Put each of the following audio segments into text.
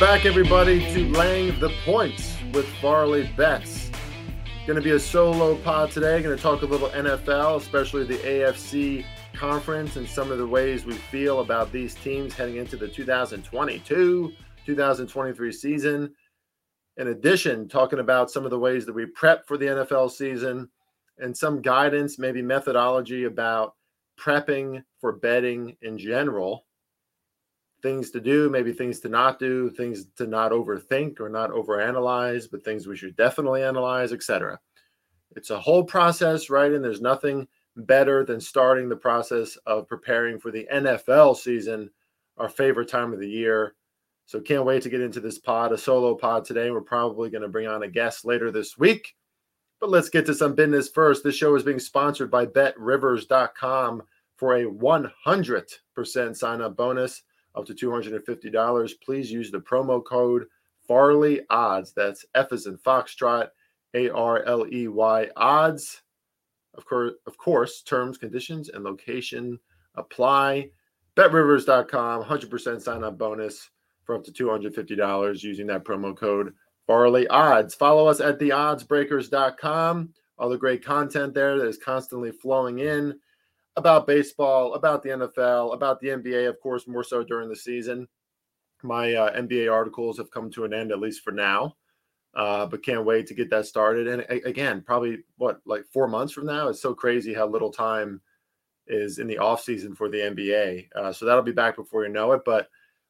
Back, everybody, to Laying the Points with Farley Bets. Going to be a solo pod today. Going to talk a little NFL, especially the AFC conference, and some of the ways we feel about these teams heading into the 2022 2023 season. In addition, talking about some of the ways that we prep for the NFL season and some guidance, maybe methodology about prepping for betting in general things to do, maybe things to not do, things to not overthink or not overanalyze, but things we should definitely analyze, etc. It's a whole process, right? And there's nothing better than starting the process of preparing for the NFL season, our favorite time of the year. So can't wait to get into this pod, a solo pod today. We're probably going to bring on a guest later this week. But let's get to some business first. This show is being sponsored by betrivers.com for a 100% sign up bonus up to $250. Please use the promo code Farley Odds. That's F as in Foxtrot, A R L E Y Odds. Of course, of course, terms, conditions, and location apply. BetRivers.com, 100% sign up bonus for up to $250 using that promo code Farley Odds. Follow us at theoddsbreakers.com. All the great content there that is constantly flowing in about baseball, about the NFL, about the NBA, of course, more so during the season. My uh, NBA articles have come to an end, at least for now, uh, but can't wait to get that started. And a- again, probably what, like four months from now? It's so crazy how little time is in the off season for the NBA. Uh, so that'll be back before you know it. But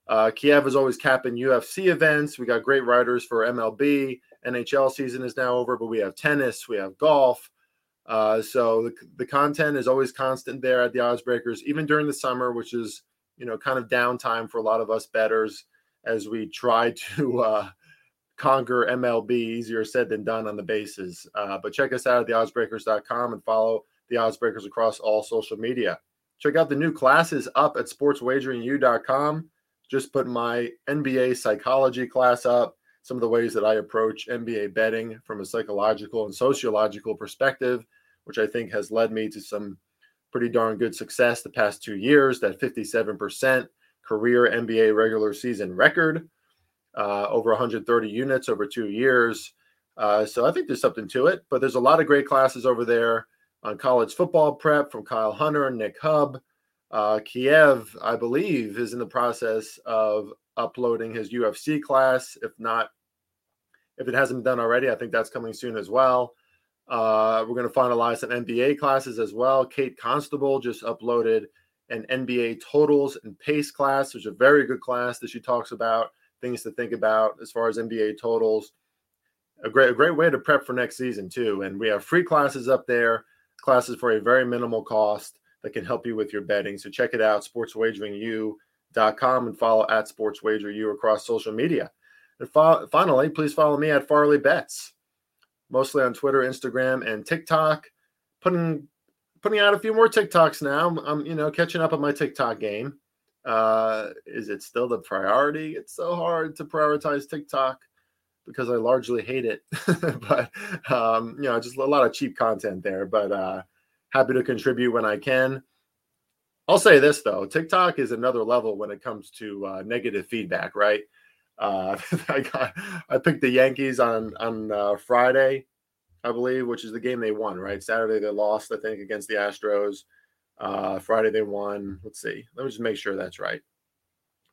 uh, Kiev is always capping UFC events. We got great writers for MLB. NHL season is now over, but we have tennis, we have golf. Uh, so the, the content is always constant there at the odds breakers, even during the summer, which is you know kind of downtime for a lot of us bettors as we try to uh, conquer MLB. Easier said than done on the bases. Uh, but check us out at theoddsbreakers.com and follow the odds breakers across all social media. Check out the new classes up at sportswageringu.com. Just put my NBA psychology class up. Some of the ways that I approach NBA betting from a psychological and sociological perspective which I think has led me to some pretty darn good success the past two years. That 57% career NBA regular season record, uh, over 130 units over two years. Uh, so I think there's something to it. But there's a lot of great classes over there on college football prep from Kyle Hunter and Nick Hub. Uh, Kiev, I believe, is in the process of uploading his UFC class. If not, if it hasn't been done already, I think that's coming soon as well. Uh, we're going to finalize some NBA classes as well. Kate Constable just uploaded an NBA totals and pace class, which is a very good class that she talks about things to think about as far as NBA totals. A great, a great way to prep for next season too. And we have free classes up there, classes for a very minimal cost that can help you with your betting. So check it out, sportswageringu.com and follow at sportswageru across social media. And fo- finally, please follow me at Farley Bets mostly on Twitter, Instagram, and TikTok. Putting putting out a few more TikToks now. I'm, I'm you know catching up on my TikTok game. Uh, is it still the priority? It's so hard to prioritize TikTok because I largely hate it. but um, you know, just a lot of cheap content there. But uh, happy to contribute when I can. I'll say this though: TikTok is another level when it comes to uh, negative feedback, right? Uh, I got I picked the Yankees on on uh, Friday, I believe, which is the game they won. Right, Saturday they lost, I think, against the Astros. Uh, Friday they won. Let's see. Let me just make sure that's right.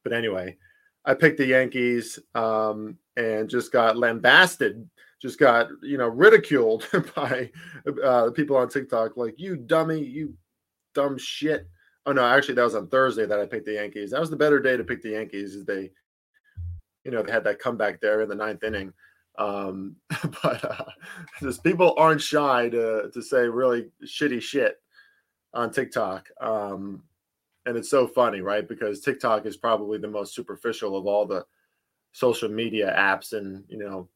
But anyway, I picked the Yankees um, and just got lambasted, just got you know ridiculed by uh, people on TikTok, like you dummy, you dumb shit. Oh no, actually that was on Thursday that I picked the Yankees. That was the better day to pick the Yankees. Is they you know, they had that comeback there in the ninth inning. Um, but uh, just people aren't shy to to say really shitty shit on TikTok. Um, and it's so funny, right? Because TikTok is probably the most superficial of all the social media apps and you know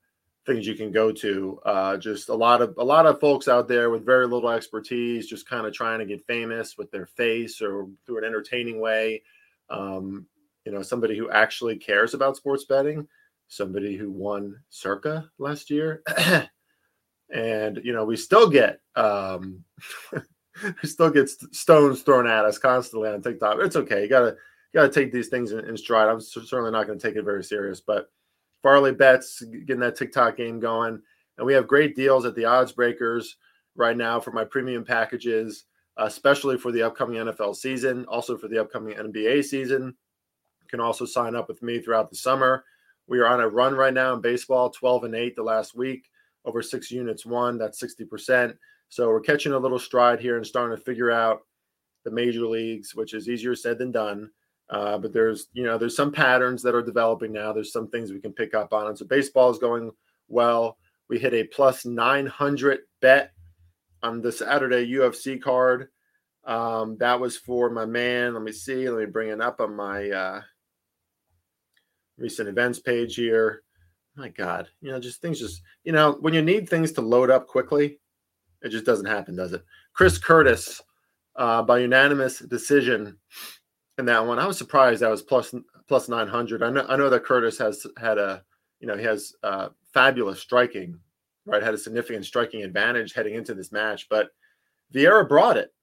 things you can go to. Uh, just a lot of a lot of folks out there with very little expertise, just kind of trying to get famous with their face or through an entertaining way. Um, you know, somebody who actually cares about sports betting, somebody who won Circa last year. and, you know, we still get, um, we still get stones thrown at us constantly on TikTok. It's okay. You got to, you got to take these things in, in stride. I'm certainly not to take it very serious, but Farley bets getting that TikTok game going, and we have great deals at the odds breakers right now for my premium packages, especially for the upcoming NFL season, also for the upcoming NBA season. Can also sign up with me throughout the summer. We are on a run right now in baseball, 12 and 8 the last week, over six units won. That's 60%. So we're catching a little stride here and starting to figure out the major leagues, which is easier said than done. Uh, but there's, you know, there's some patterns that are developing now. There's some things we can pick up on. And so baseball is going well. We hit a plus 900 bet on the Saturday UFC card. Um, that was for my man. Let me see. Let me bring it up on my uh, recent events page here. My God, you know, just things just, you know, when you need things to load up quickly, it just doesn't happen, does it? Chris Curtis, uh, by unanimous decision in that one. I was surprised that was plus plus 900. I know I know that Curtis has had a, you know, he has uh, fabulous striking, right? Had a significant striking advantage heading into this match, but Vieira brought it.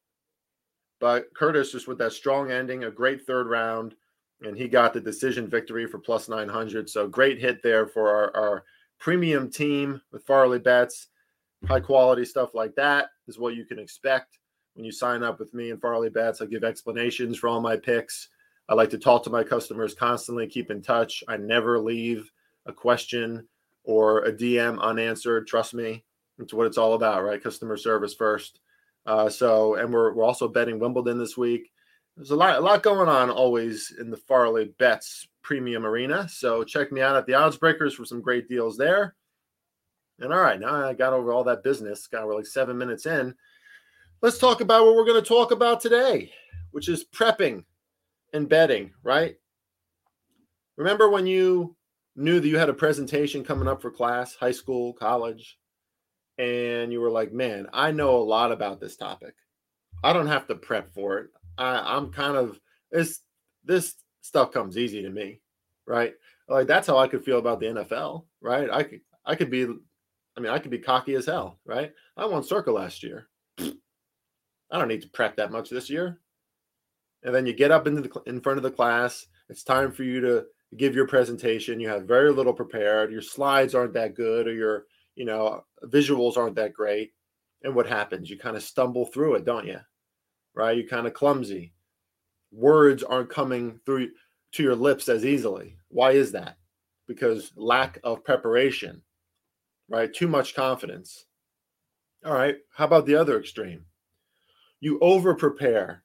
But Curtis just with that strong ending, a great third round, and he got the decision victory for plus 900. So great hit there for our, our premium team with Farley bets. High quality stuff like that is what you can expect when you sign up with me and Farley Bets. I give explanations for all my picks. I like to talk to my customers constantly, keep in touch. I never leave a question or a DM unanswered. Trust me, it's what it's all about, right? Customer service first. Uh, so, and we're we're also betting Wimbledon this week. There's a lot a lot going on always in the Farley Bets Premium Arena. So check me out at the Odds Breakers for some great deals there. And all right, now I got over all that business. Got we're like seven minutes in. Let's talk about what we're going to talk about today, which is prepping and betting, right? Remember when you knew that you had a presentation coming up for class, high school, college, and you were like, man, I know a lot about this topic. I don't have to prep for it. I, I'm kind of this this stuff comes easy to me, right? Like that's how I could feel about the NFL, right? I could I could be I mean, I could be cocky as hell, right? I won Circa last year. I don't need to prep that much this year. And then you get up into the in front of the class. It's time for you to give your presentation. You have very little prepared. Your slides aren't that good, or your you know visuals aren't that great. And what happens? You kind of stumble through it, don't you? Right? You're kind of clumsy. Words aren't coming through to your lips as easily. Why is that? Because lack of preparation. Right? Too much confidence. All right. How about the other extreme? you over prepare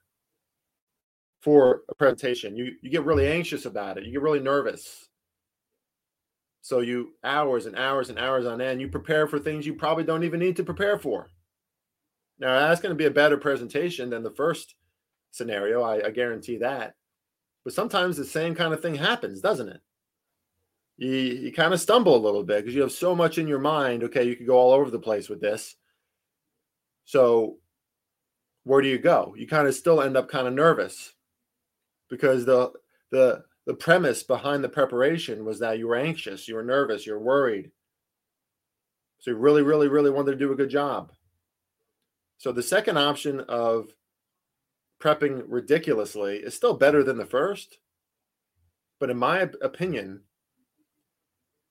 for a presentation. You you get really anxious about it. You get really nervous. So you hours and hours and hours on end, you prepare for things you probably don't even need to prepare for. Now that's going to be a better presentation than the first scenario. I, I guarantee that. But sometimes the same kind of thing happens, doesn't it? You you kind of stumble a little bit because you have so much in your mind. Okay, you could go all over the place with this. So where do you go? You kind of still end up kind of nervous because the the the premise behind the preparation was that you were anxious, you were nervous, you're worried. So you really, really, really wanted to do a good job. So the second option of prepping ridiculously is still better than the first. But in my opinion,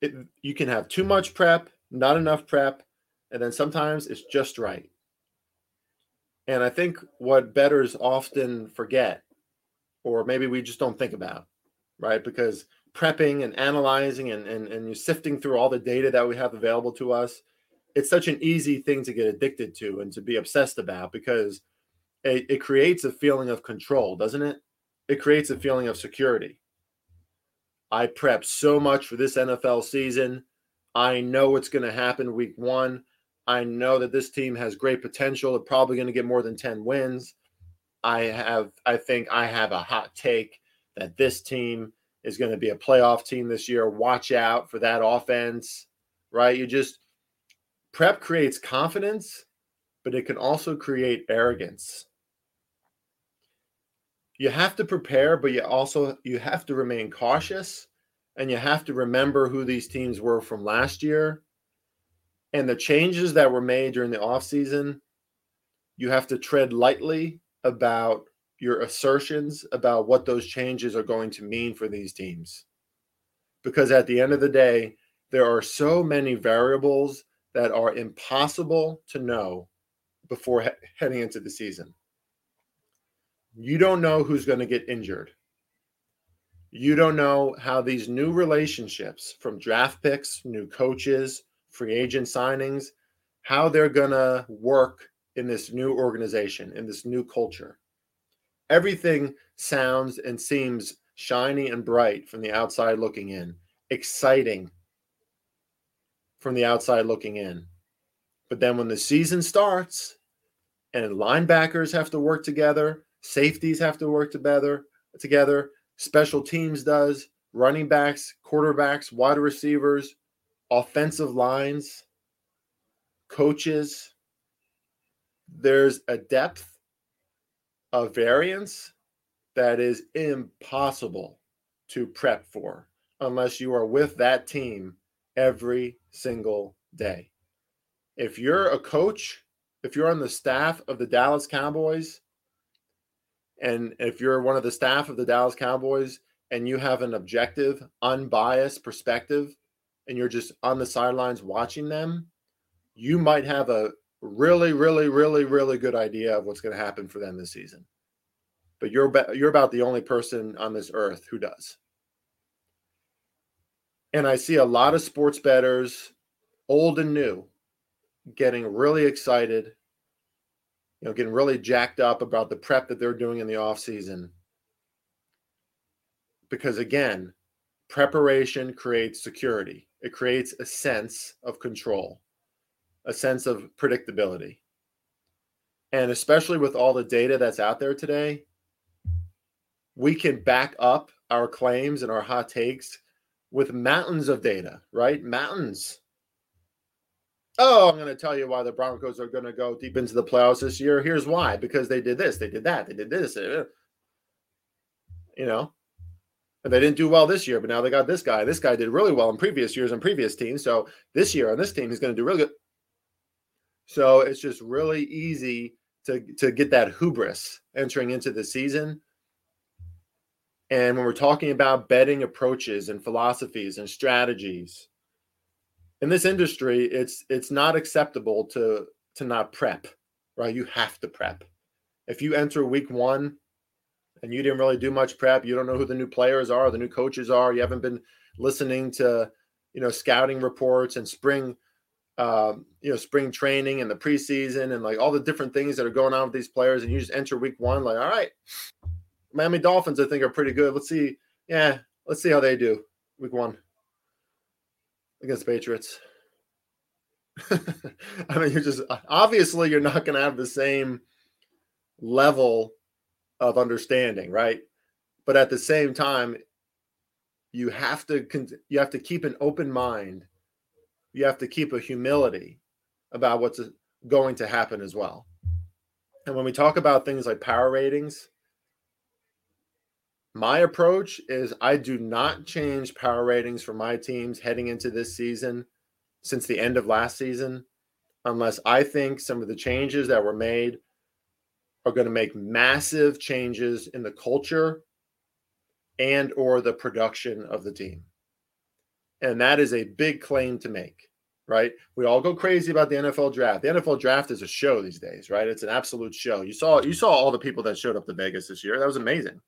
it, you can have too much prep, not enough prep, and then sometimes it's just right. And I think what bettors often forget, or maybe we just don't think about, right? Because prepping and analyzing and, and, and sifting through all the data that we have available to us, it's such an easy thing to get addicted to and to be obsessed about because it, it creates a feeling of control, doesn't it? It creates a feeling of security. I prepped so much for this NFL season. I know what's going to happen week one. I know that this team has great potential. They're probably going to get more than 10 wins. I have I think I have a hot take that this team is going to be a playoff team this year. Watch out for that offense, right? You just prep creates confidence, but it can also create arrogance. You have to prepare, but you also you have to remain cautious and you have to remember who these teams were from last year and the changes that were made during the offseason, you have to tread lightly about your assertions about what those changes are going to mean for these teams. Because at the end of the day, there are so many variables that are impossible to know before he- heading into the season. You don't know who's going to get injured. You don't know how these new relationships from draft picks, new coaches, free agent signings, how they're going to work in this new organization, in this new culture. Everything sounds and seems shiny and bright from the outside looking in, exciting from the outside looking in. But then when the season starts and linebackers have to work together, safeties have to work together, together, special teams does, running backs, quarterbacks, wide receivers, offensive lines, coaches. There's a depth of variance that is impossible to prep for unless you are with that team every single day. If you're a coach, if you're on the staff of the Dallas Cowboys, and if you're one of the staff of the Dallas Cowboys and you have an objective, unbiased perspective, and you're just on the sidelines watching them, you might have a really, really, really, really good idea of what's going to happen for them this season. But you're you're about the only person on this earth who does. And I see a lot of sports bettors, old and new, getting really excited, you know, getting really jacked up about the prep that they're doing in the off season. Because again, preparation creates security. It creates a sense of control, a sense of predictability. And especially with all the data that's out there today, we can back up our claims and our hot takes with mountains of data, right? Mountains. Oh, I'm going to tell you why the Broncos are going to go deep into the playoffs this year. Here's why because they did this, they did that, they did this. You know, and they didn't do well this year, but now they got this guy. This guy did really well in previous years and previous teams. So this year on this team, he's going to do really good. So it's just really easy to to get that hubris entering into the season and when we're talking about betting approaches and philosophies and strategies, in this industry, it's it's not acceptable to to not prep, right? You have to prep. If you enter week one and you didn't really do much prep, you don't know who the new players are, the new coaches are, you haven't been listening to, you know, scouting reports and spring um, you know, spring training and the preseason and like all the different things that are going on with these players, and you just enter week one, like, all right, Miami Dolphins, I think, are pretty good. Let's see. Yeah, let's see how they do week one against Patriots. I mean, you're just obviously you're not going to have the same level of understanding, right? But at the same time, you have to you have to keep an open mind. You have to keep a humility about what's going to happen as well. And when we talk about things like power ratings, my approach is I do not change power ratings for my teams heading into this season since the end of last season unless I think some of the changes that were made are going to make massive changes in the culture and or the production of the team. And that is a big claim to make, right? We all go crazy about the NFL draft. The NFL draft is a show these days, right? It's an absolute show. You saw you saw all the people that showed up to Vegas this year. That was amazing.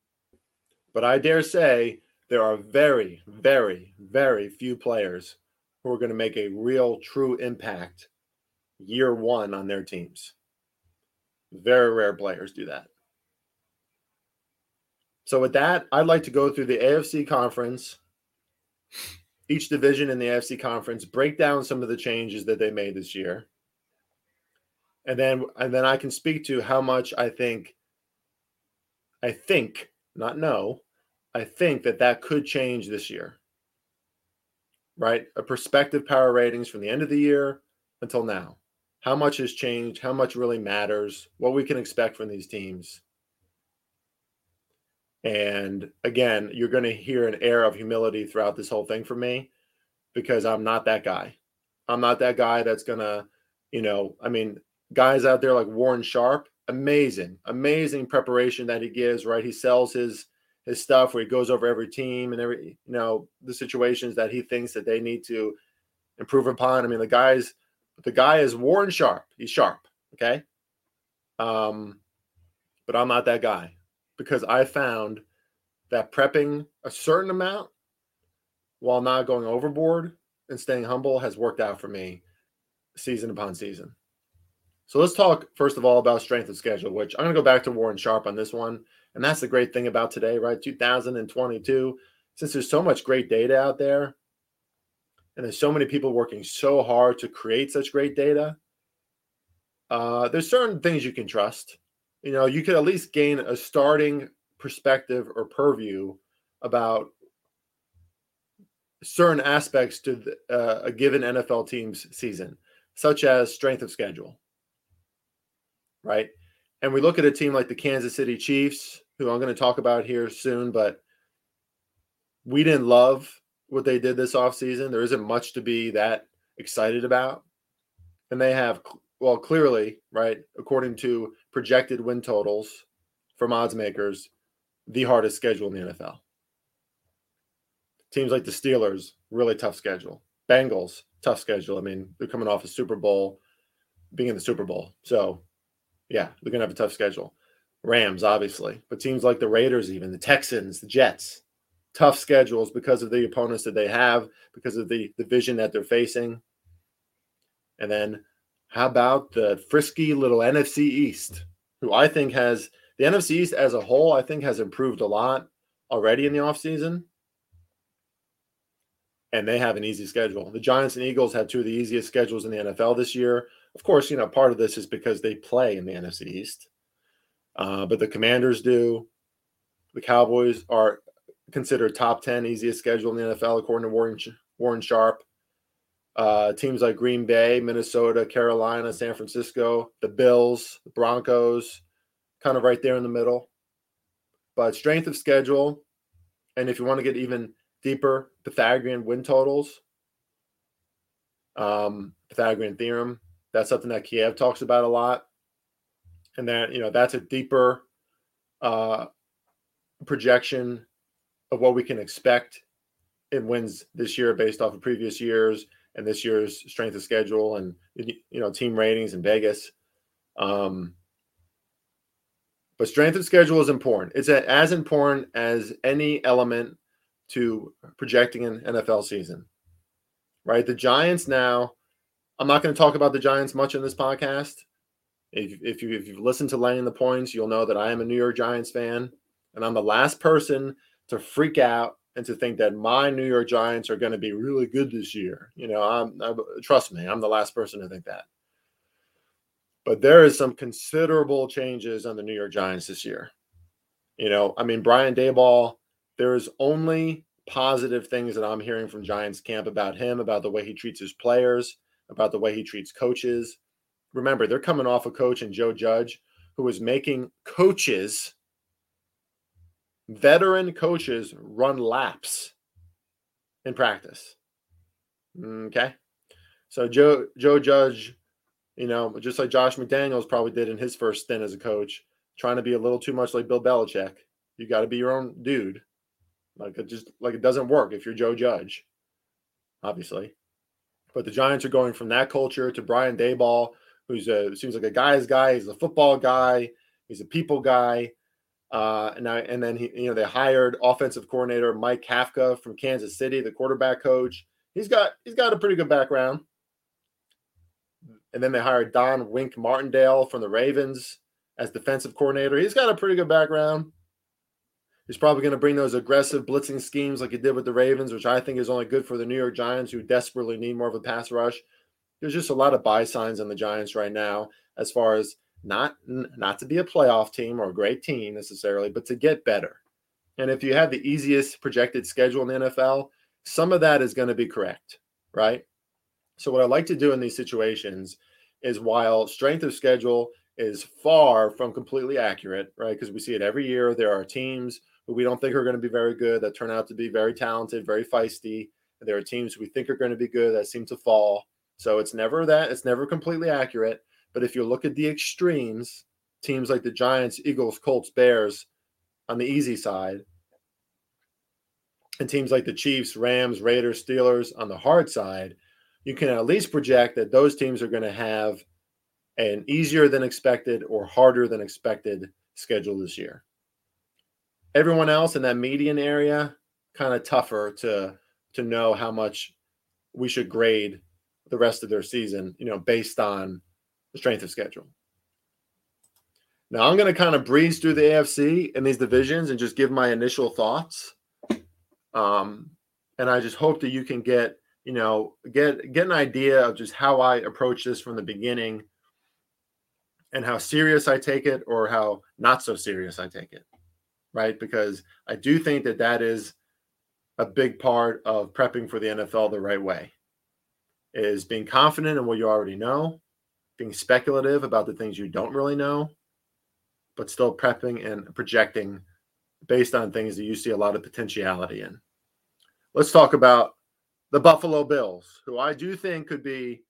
But I dare say there are very, very, very few players who are going to make a real, true impact year one on their teams. Very rare players do that. So, with that, I'd like to go through the AFC conference, each division in the AFC conference, break down some of the changes that they made this year. And then, and then I can speak to how much I think, I think, not know, I think that that could change this year. Right? A perspective power ratings from the end of the year until now. How much has changed? How much really matters? What we can expect from these teams. And again, you're going to hear an air of humility throughout this whole thing from me because I'm not that guy. I'm not that guy that's going to, you know, I mean, guys out there like Warren Sharp, amazing, amazing preparation that he gives, right? He sells his his stuff where he goes over every team and every you know the situations that he thinks that they need to improve upon. I mean, the guy's the guy is Warren Sharp. He's sharp, okay? Um, but I'm not that guy because I found that prepping a certain amount while not going overboard and staying humble has worked out for me season upon season. So let's talk first of all about strength of schedule, which I'm going to go back to Warren Sharp on this one. And that's the great thing about today, right? 2022, since there's so much great data out there, and there's so many people working so hard to create such great data, uh, there's certain things you can trust. You know, you could at least gain a starting perspective or purview about certain aspects to the, uh, a given NFL team's season, such as strength of schedule, right? And we look at a team like the Kansas City Chiefs, who I'm going to talk about here soon, but we didn't love what they did this offseason. There isn't much to be that excited about. And they have, well, clearly, right, according to projected win totals from odds makers, the hardest schedule in the NFL. Teams like the Steelers, really tough schedule. Bengals, tough schedule. I mean, they're coming off a Super Bowl, being in the Super Bowl. So, yeah, they're going to have a tough schedule. Rams, obviously, but teams like the Raiders, even the Texans, the Jets, tough schedules because of the opponents that they have, because of the division that they're facing. And then, how about the frisky little NFC East, who I think has the NFC East as a whole, I think has improved a lot already in the offseason and they have an easy schedule. The Giants and Eagles have two of the easiest schedules in the NFL this year. Of course, you know, part of this is because they play in the NFC East, uh, but the Commanders do. The Cowboys are considered top 10 easiest schedule in the NFL, according to Warren, Warren Sharp. Uh, teams like Green Bay, Minnesota, Carolina, San Francisco, the Bills, the Broncos, kind of right there in the middle. But strength of schedule, and if you want to get even deeper Pythagorean win totals. Um, Pythagorean theorem. That's something that Kiev talks about a lot. And that, you know, that's a deeper uh, projection of what we can expect in wins this year based off of previous years and this year's strength of schedule and you know team ratings in Vegas. Um, but strength of schedule is important. It's a, as important as any element to projecting an NFL season. Right? The Giants now, I'm not going to talk about the Giants much in this podcast. If, if, you, if you've listened to laying the points, you'll know that I am a New York Giants fan, and I'm the last person to freak out and to think that my New York Giants are going to be really good this year. You know, I'm, I, trust me, I'm the last person to think that. But there is some considerable changes on the New York Giants this year. You know, I mean, Brian Daboll there's only positive things that I'm hearing from Giants camp about him, about the way he treats his players, about the way he treats coaches. Remember, they're coming off a coach in Joe Judge who was making coaches, veteran coaches, run laps in practice. Okay. So Joe Joe Judge, you know, just like Josh McDaniels probably did in his first stint as a coach, trying to be a little too much like Bill Belichick. You got to be your own dude. Like it just like it doesn't work if you're Joe Judge, obviously. But the Giants are going from that culture to Brian Daboll, who's a seems like a guy's guy. He's a football guy. He's a people guy. Uh, and I, and then he, you know, they hired offensive coordinator Mike Kafka from Kansas City, the quarterback coach. He's got he's got a pretty good background. And then they hired Don Wink Martindale from the Ravens as defensive coordinator. He's got a pretty good background. He's probably going to bring those aggressive blitzing schemes like he did with the Ravens, which I think is only good for the New York Giants, who desperately need more of a pass rush. There's just a lot of buy signs on the Giants right now, as far as not not to be a playoff team or a great team necessarily, but to get better. And if you have the easiest projected schedule in the NFL, some of that is going to be correct, right? So what I like to do in these situations is while strength of schedule is far from completely accurate, right? Because we see it every year. There are teams who we don't think are going to be very good that turn out to be very talented, very feisty. There are teams we think are going to be good that seem to fall. So it's never that, it's never completely accurate. But if you look at the extremes, teams like the Giants, Eagles, Colts, Bears on the easy side, and teams like the Chiefs, Rams, Raiders, Steelers on the hard side, you can at least project that those teams are going to have an easier than expected or harder than expected schedule this year. Everyone else in that median area, kind of tougher to to know how much we should grade the rest of their season, you know, based on the strength of schedule. Now I'm going to kind of breeze through the AFC and these divisions and just give my initial thoughts. Um, and I just hope that you can get, you know, get get an idea of just how I approach this from the beginning and how serious I take it or how not so serious I take it. Right? Because I do think that that is a big part of prepping for the NFL the right way. Is being confident in what you already know, being speculative about the things you don't really know, but still prepping and projecting based on things that you see a lot of potentiality in. Let's talk about the Buffalo Bills, who I do think could be.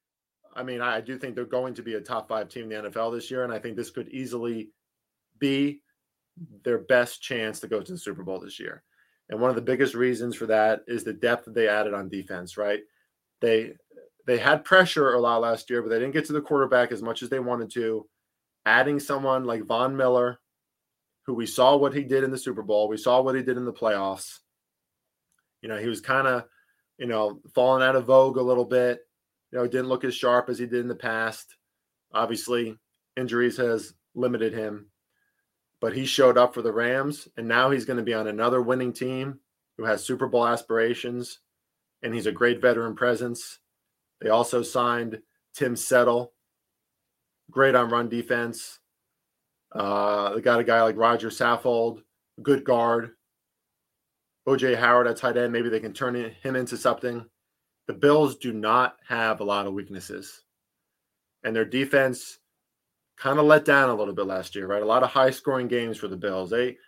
I mean, I do think they're going to be a top five team in the NFL this year, and I think this could easily be their best chance to go to the Super Bowl this year. And one of the biggest reasons for that is the depth that they added on defense, right? They they had pressure a lot last year, but they didn't get to the quarterback as much as they wanted to adding someone like Von Miller, who we saw what he did in the Super Bowl, we saw what he did in the playoffs. You know, he was kind of, you know, falling out of vogue a little bit. You know, didn't look as sharp as he did in the past. Obviously, injuries has limited him, but he showed up for the Rams, and now he's going to be on another winning team who has Super Bowl aspirations, and he's a great veteran presence. They also signed Tim Settle, great on run defense. Uh, they got a guy like Roger Saffold, good guard. OJ Howard at tight end. Maybe they can turn him into something. The Bills do not have a lot of weaknesses, and their defense kind of let down a little bit last year. Right, a lot of high scoring games for the Bills. They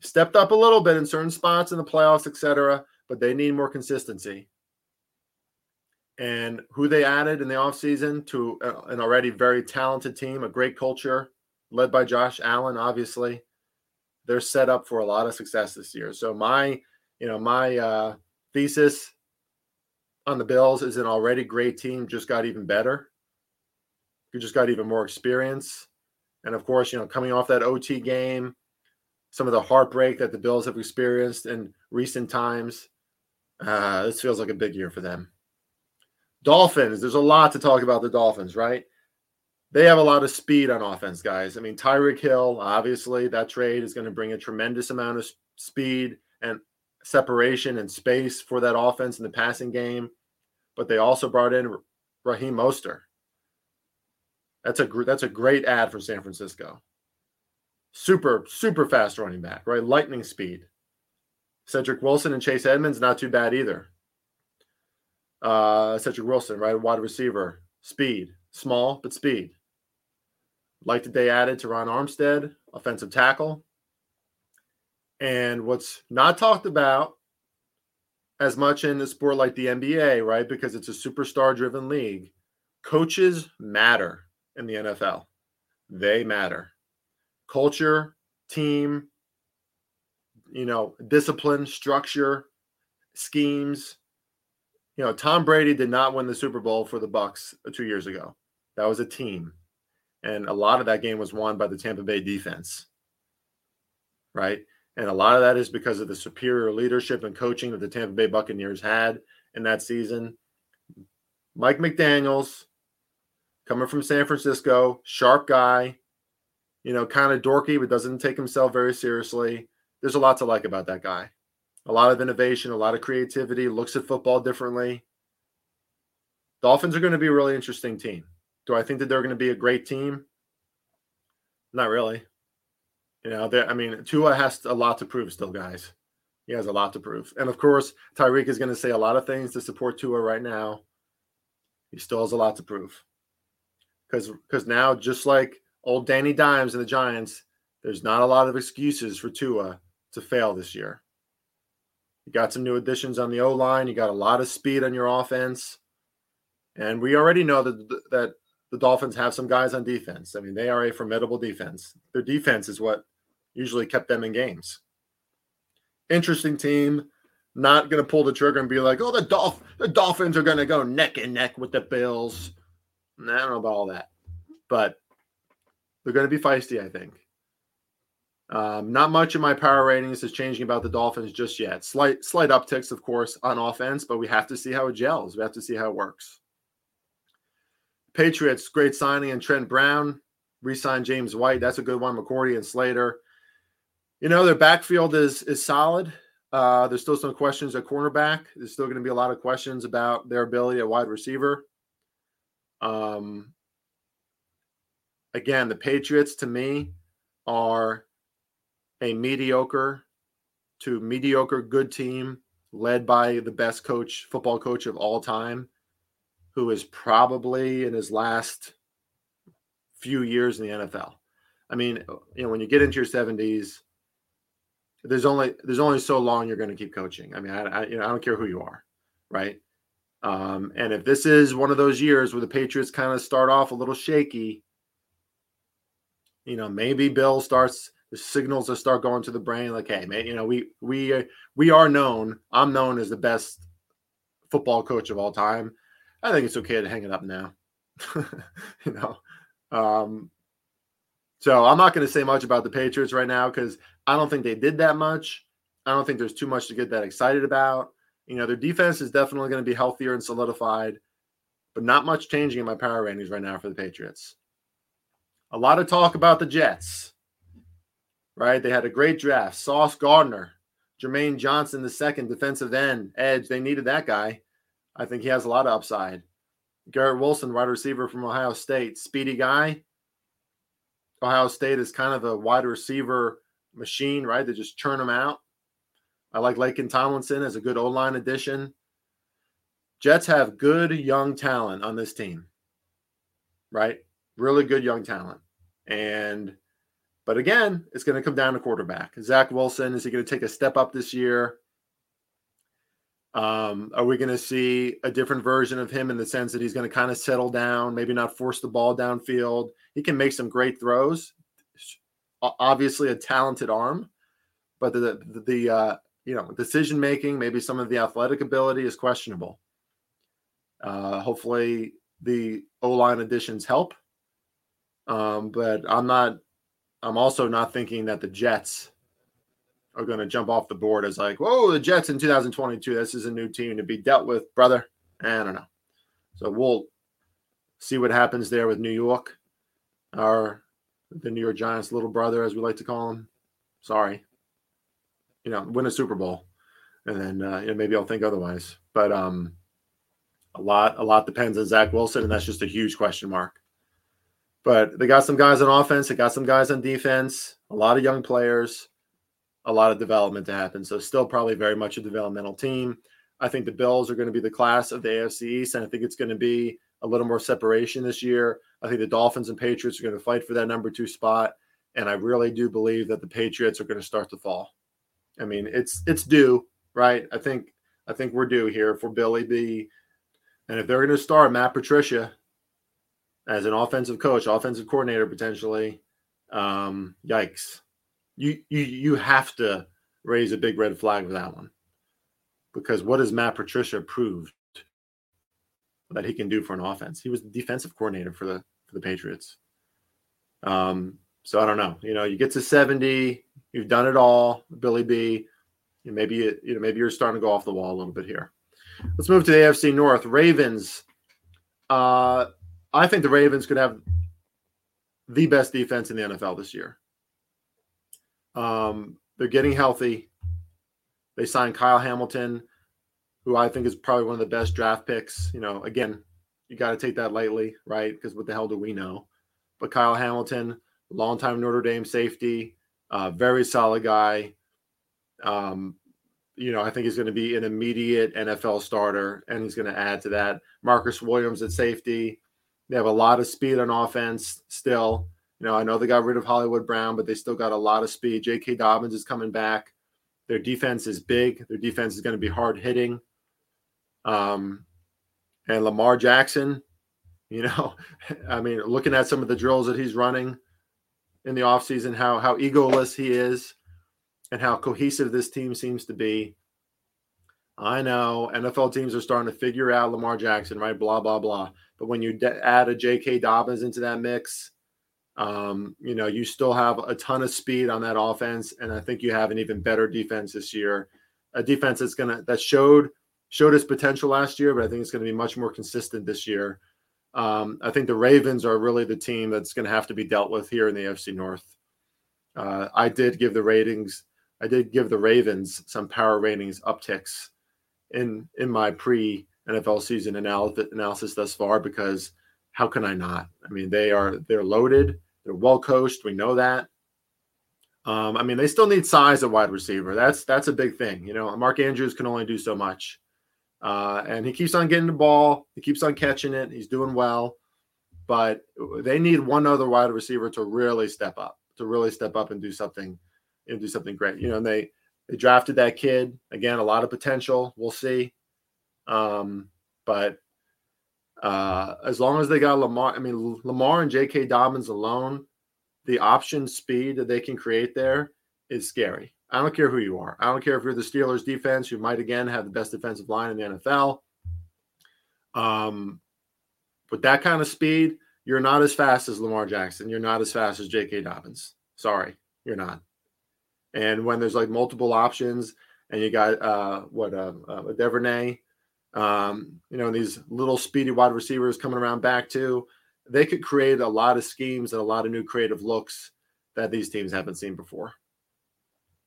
stepped up a little bit in certain spots in the playoffs, etc. But they need more consistency and who they added in the offseason to an already very talented team, a great culture led by Josh Allen, obviously. They're set up for a lot of success this year. So my, you know, my uh, thesis on the Bills is an already great team just got even better. You just got even more experience. And of course, you know, coming off that OT game, some of the heartbreak that the Bills have experienced in recent times, uh, this feels like a big year for them. Dolphins, there's a lot to talk about the Dolphins, right? They have a lot of speed on offense, guys. I mean, Tyreek Hill, obviously, that trade is going to bring a tremendous amount of speed and separation and space for that offense in the passing game. But they also brought in Raheem Mostert. That's a that's a great ad for San Francisco. Super super fast running back, right? Lightning speed. Cedric Wilson and Chase Edmonds not too bad either. Uh, Cedric Wilson, right? Wide receiver, speed, small, but speed. Like that they added Terron Armstead, offensive tackle. And what's not talked about as much in a sport like the NBA, right? Because it's a superstar driven league. Coaches matter in the NFL. They matter. Culture, team, you know, discipline, structure, schemes, you know, Tom Brady did not win the Super Bowl for the Bucs uh, two years ago. That was a team, and a lot of that game was won by the Tampa Bay defense, right? And a lot of that is because of the superior leadership and coaching that the Tampa Bay Buccaneers had in that season. Mike McDaniels, coming from San Francisco, sharp guy, you know, kind of dorky, but doesn't take himself very seriously. There's a lot to like about that guy a lot of innovation, a lot of creativity, looks at football differently. Dolphins are going to be a really interesting team. Do I think that they're going to be a great team? Not really. You know, I mean, Tua has a lot to prove still, guys. He has a lot to prove. And of course, Tyreek is going to say a lot of things to support Tua right now. He still has a lot to prove. Because because now, just like old Danny Dimes and the Giants, there's not a lot of excuses for Tua to fail this year. You got some new additions on the O line. You got a lot of speed on your offense, and we already know that that the Dolphins have some guys on defense. I mean, they are a formidable defense. Their defense is what usually kept them in games. Interesting team. Not going to pull the trigger and be like, oh, the, Dolph- the Dolphins are going to go neck and neck with the Bills. I don't know about all that. But they're going to be feisty, I think. Um, not much in my power ratings is changing about the Dolphins just yet. Slight slight upticks, of course, on offense, but we have to see how it gels. We have to see how it works. Patriots, great signing and Trent Brown, re-signed James White. That's a good one. McCourty and Slater. You know, their backfield is is solid. Uh, there's still some questions at cornerback. There's still going to be a lot of questions about their ability at wide receiver. Um, again, the Patriots to me are a mediocre to mediocre good team led by the best coach, football coach of all time, who is probably in his last few years in the NFL. I mean, you know, when you get into your 70s, there's only there's only so long you're going to keep coaching. I mean, I, I you know I don't care who you are, right? Um, and if this is one of those years where the Patriots kind of start off a little shaky, you know, maybe Bill starts signals that start going to the brain like hey man you know we we uh, we are known. I'm known as the best football coach of all time. I think it's okay to hang it up now. You know um so i'm not going to say much about the patriots right now because i don't think they did that much. I don't think there's too much to get that excited about. You know their defense is definitely going to be healthier and solidified but not much changing in my power rankings right now for the patriots. A lot of talk about the jets right? They had a great draft. Sauce Gardner, Jermaine Johnson, the second defensive end, edge. They needed that guy. I think he has a lot of upside. Garrett Wilson, wide receiver from Ohio State, speedy guy. Ohio State is kind of a wide receiver machine, right? They just churn them out. I like Laken Tomlinson as a good O line addition. Jets have good young talent on this team, right? Really good young talent. And but again, it's going to come down to quarterback. Zach Wilson, is he going to take a step up this year? Um, are we going to see a different version of him in the sense that he's going to kind of settle down, maybe not force the ball downfield? He can make some great throws. Obviously, a talented arm, but the the, the uh, you know decision making, maybe some of the athletic ability is questionable. Uh, hopefully, the O line additions help. Um, but I'm not I'm also not thinking that the Jets are going to jump off the board as like, whoa, the Jets in 2022. This is a new team to be dealt with, brother. I don't know. So we'll see what happens there with New York, or the New York Giants' little brother, as we like to call him. Sorry, you know, win a Super Bowl, and then uh, you know, maybe I'll think otherwise. But um, a lot, a lot depends on Zach Wilson, and that's just a huge question mark. But they got some guys on offense, they got some guys on defense, a lot of young players, a lot of development to happen. So still probably very much a developmental team. I think the Bills are going to be the class of the AFC East, and I think it's going to be a little more separation this year. I think the Dolphins and Patriots are going to fight for that number two spot, and I really do believe that the Patriots are going to start to fall. I mean, it's it's due, right? I think I think we're due here for Billy B. And if they're going to start Matt Patricia, as an offensive coach, offensive coordinator potentially, um, yikes. You you you have to raise a big red flag with that one. Because what has Matt Patricia proved that he can do for an offense? He was the defensive coordinator for the for the Patriots. Um, so I don't know. You know, you get to 70, you've done it all, Billy B. Maybe it, you know, maybe you're starting to go off the wall a little bit here. Let's move to the AFC North. Ravens. Uh, I think the Ravens could have the best defense in the NFL this year. Um, they're getting healthy. They signed Kyle Hamilton, who I think is probably one of the best draft picks. You know, again, you got to take that lightly, right? Because what the hell do we know? But Kyle Hamilton, longtime Notre Dame safety, uh, very solid guy. Um, you know, I think he's going to be an immediate NFL starter, and he's going to add to that. Marcus Williams at safety. They have a lot of speed on offense still. You know, I know they got rid of Hollywood Brown, but they still got a lot of speed. J.K. Dobbins is coming back. Their defense is big. Their defense is going to be hard hitting. Um, and Lamar Jackson, You know, I mean, looking at some of the drills that he's running in the offseason, how how egoless he is, and how cohesive this team seems to be. I know NFL teams are starting to figure out Lamar Jackson, right? Blah blah blah. When you add a J.K. Dobbins into that mix, um, you know you still have a ton of speed on that offense, and I think you have an even better defense this year. A defense that's gonna that showed showed its potential last year, but I think it's going to be much more consistent this year. Um, I think the Ravens are really the team that's going to have to be dealt with here in the AFC North. Uh, I did give the ratings, I did give the Ravens some power ratings upticks in in my pre NFL season analysis, thus far because how can I not? I mean, they are they're loaded, they're well coached. We know that. Um, I mean, they still need size at wide receiver. That's that's a big thing. You know, Mark Andrews can only do so much. Uh, and he keeps on getting the ball. He keeps on catching it. He's doing well, but they need one other wide receiver to really step up, to really step up and do something, and do something great. You know, and they they drafted that kid again. A lot of potential. We'll see. Um, but uh, as long as they got Lamar, I mean Lamar and J.K. Dobbins alone, the option speed that they can create there is scary. I don't care who you are. I don't care if you're the Steelers defense, who might again have the best defensive line in the NFL. Um, with that kind of speed, you're not as fast as Lamar Jackson. You're not as fast as J.K. Dobbins. Sorry, you're not. And when there's like multiple options, and you got uh, what uh, uh, Duvernay, um, you know, these little speedy wide receivers coming around back too, they could create a lot of schemes and a lot of new creative looks that these teams haven't seen before.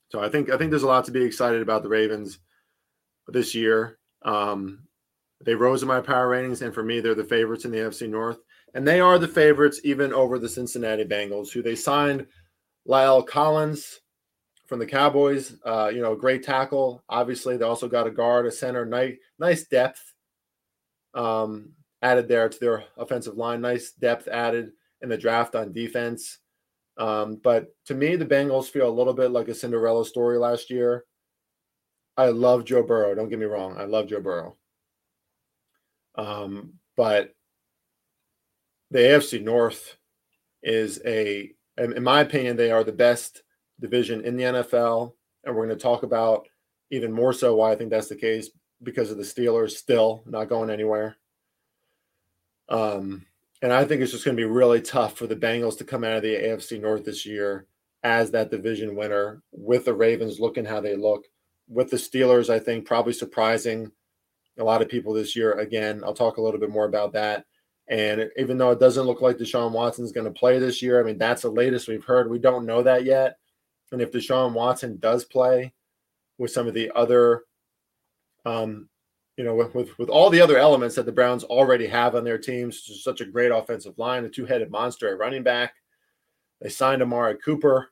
So I think I think there's a lot to be excited about the Ravens this year. Um, they rose in my power ratings, and for me, they're the favorites in the NFC North, and they are the favorites even over the Cincinnati Bengals, who they signed La'el Collins from the Cowboys. Uh, you know, great tackle. Obviously, they also got a guard, a center, nice nice depth um, added there to their offensive line. Nice depth added in the draft on defense. Um, but to me, the Bengals feel a little bit like a Cinderella story last year. I love Joe Burrow. Don't get me wrong. I love Joe Burrow. Um, but the AFC North is a, in my opinion, they are the best division in the NFL. And we're going to talk about even more so why I think that's the case because of the Steelers still not going anywhere. Um, and I think it's just going to be really tough for the Bengals to come out of the AFC North this year as that division winner with the Ravens looking how they look. With the Steelers, I think probably surprising a lot of people this year. Again, I'll talk a little bit more about that. And even though it doesn't look like Deshaun Watson is going to play this year, I mean, that's the latest we've heard. We don't know that yet. And if Deshaun Watson does play with some of the other um, you know, with, with, with all the other elements that the Browns already have on their teams, such a great offensive line, a two-headed monster at running back. They signed Amari Cooper.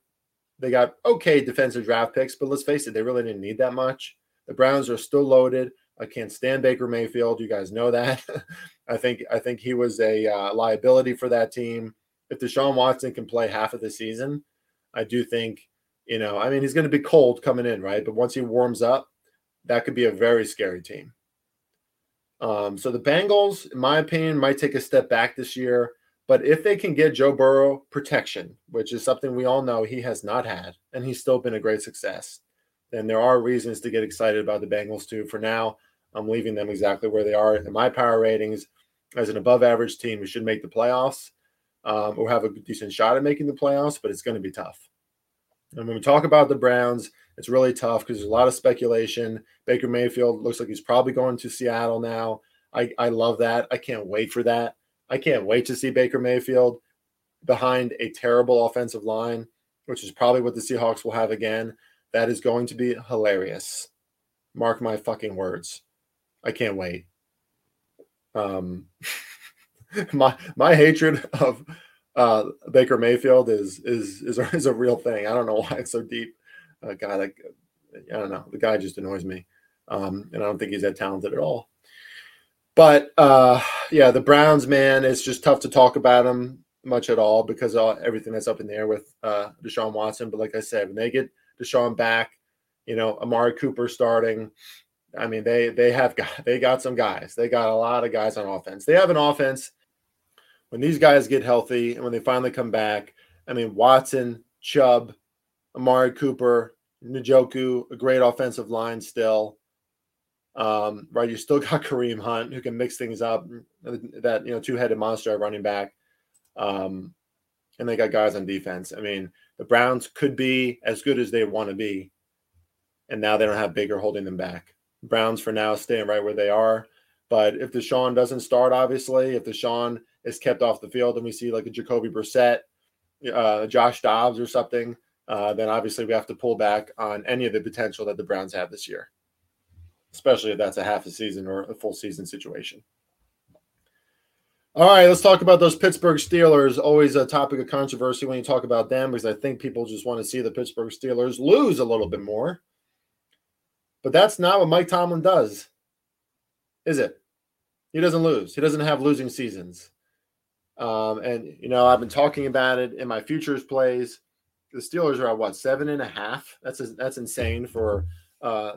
They got okay defensive draft picks, but let's face it, they really didn't need that much. The Browns are still loaded. I can't stand Baker Mayfield. You guys know that. I think I think he was a uh, liability for that team. If Deshaun Watson can play half of the season, I do think you know. I mean, he's going to be cold coming in, right? But once he warms up, that could be a very scary team. Um, so the Bengals, in my opinion, might take a step back this year. But if they can get Joe Burrow protection, which is something we all know he has not had, and he's still been a great success, then there are reasons to get excited about the Bengals too. For now, I'm leaving them exactly where they are in my power ratings as an above average team who should make the playoffs um, or have a decent shot at making the playoffs, but it's going to be tough. And when we talk about the Browns, it's really tough because there's a lot of speculation. Baker Mayfield looks like he's probably going to Seattle now. I, I love that. I can't wait for that. I can't wait to see Baker Mayfield behind a terrible offensive line, which is probably what the Seahawks will have again. That is going to be hilarious. Mark my fucking words. I can't wait. Um, my my hatred of uh, Baker Mayfield is is is is a real thing. I don't know why it's so deep. Uh, guy like I don't know. The guy just annoys me, um, and I don't think he's that talented at all. But uh, yeah, the Browns, man, it's just tough to talk about them much at all because everything that's up in the air with uh, Deshaun Watson. But like I said, when they get Deshaun back, you know, Amari Cooper starting. I mean, they they have got they got some guys. They got a lot of guys on offense. They have an offense when these guys get healthy and when they finally come back, I mean, Watson, Chubb, Amari Cooper, Njoku, a great offensive line still. Um, right, you still got Kareem Hunt who can mix things up. That you know, two-headed monster at running back, um, and they got guys on defense. I mean, the Browns could be as good as they want to be, and now they don't have Baker holding them back. Browns for now staying right where they are. But if Deshaun doesn't start, obviously, if Deshaun is kept off the field and we see like a Jacoby Brissett, uh, Josh Dobbs or something, uh, then obviously we have to pull back on any of the potential that the Browns have this year, especially if that's a half a season or a full season situation. All right, let's talk about those Pittsburgh Steelers. Always a topic of controversy when you talk about them because I think people just want to see the Pittsburgh Steelers lose a little bit more. But that's not what Mike Tomlin does, is it? He doesn't lose. He doesn't have losing seasons. Um, and you know, I've been talking about it in my futures plays. The Steelers are at what seven and a half. That's a, that's insane for uh,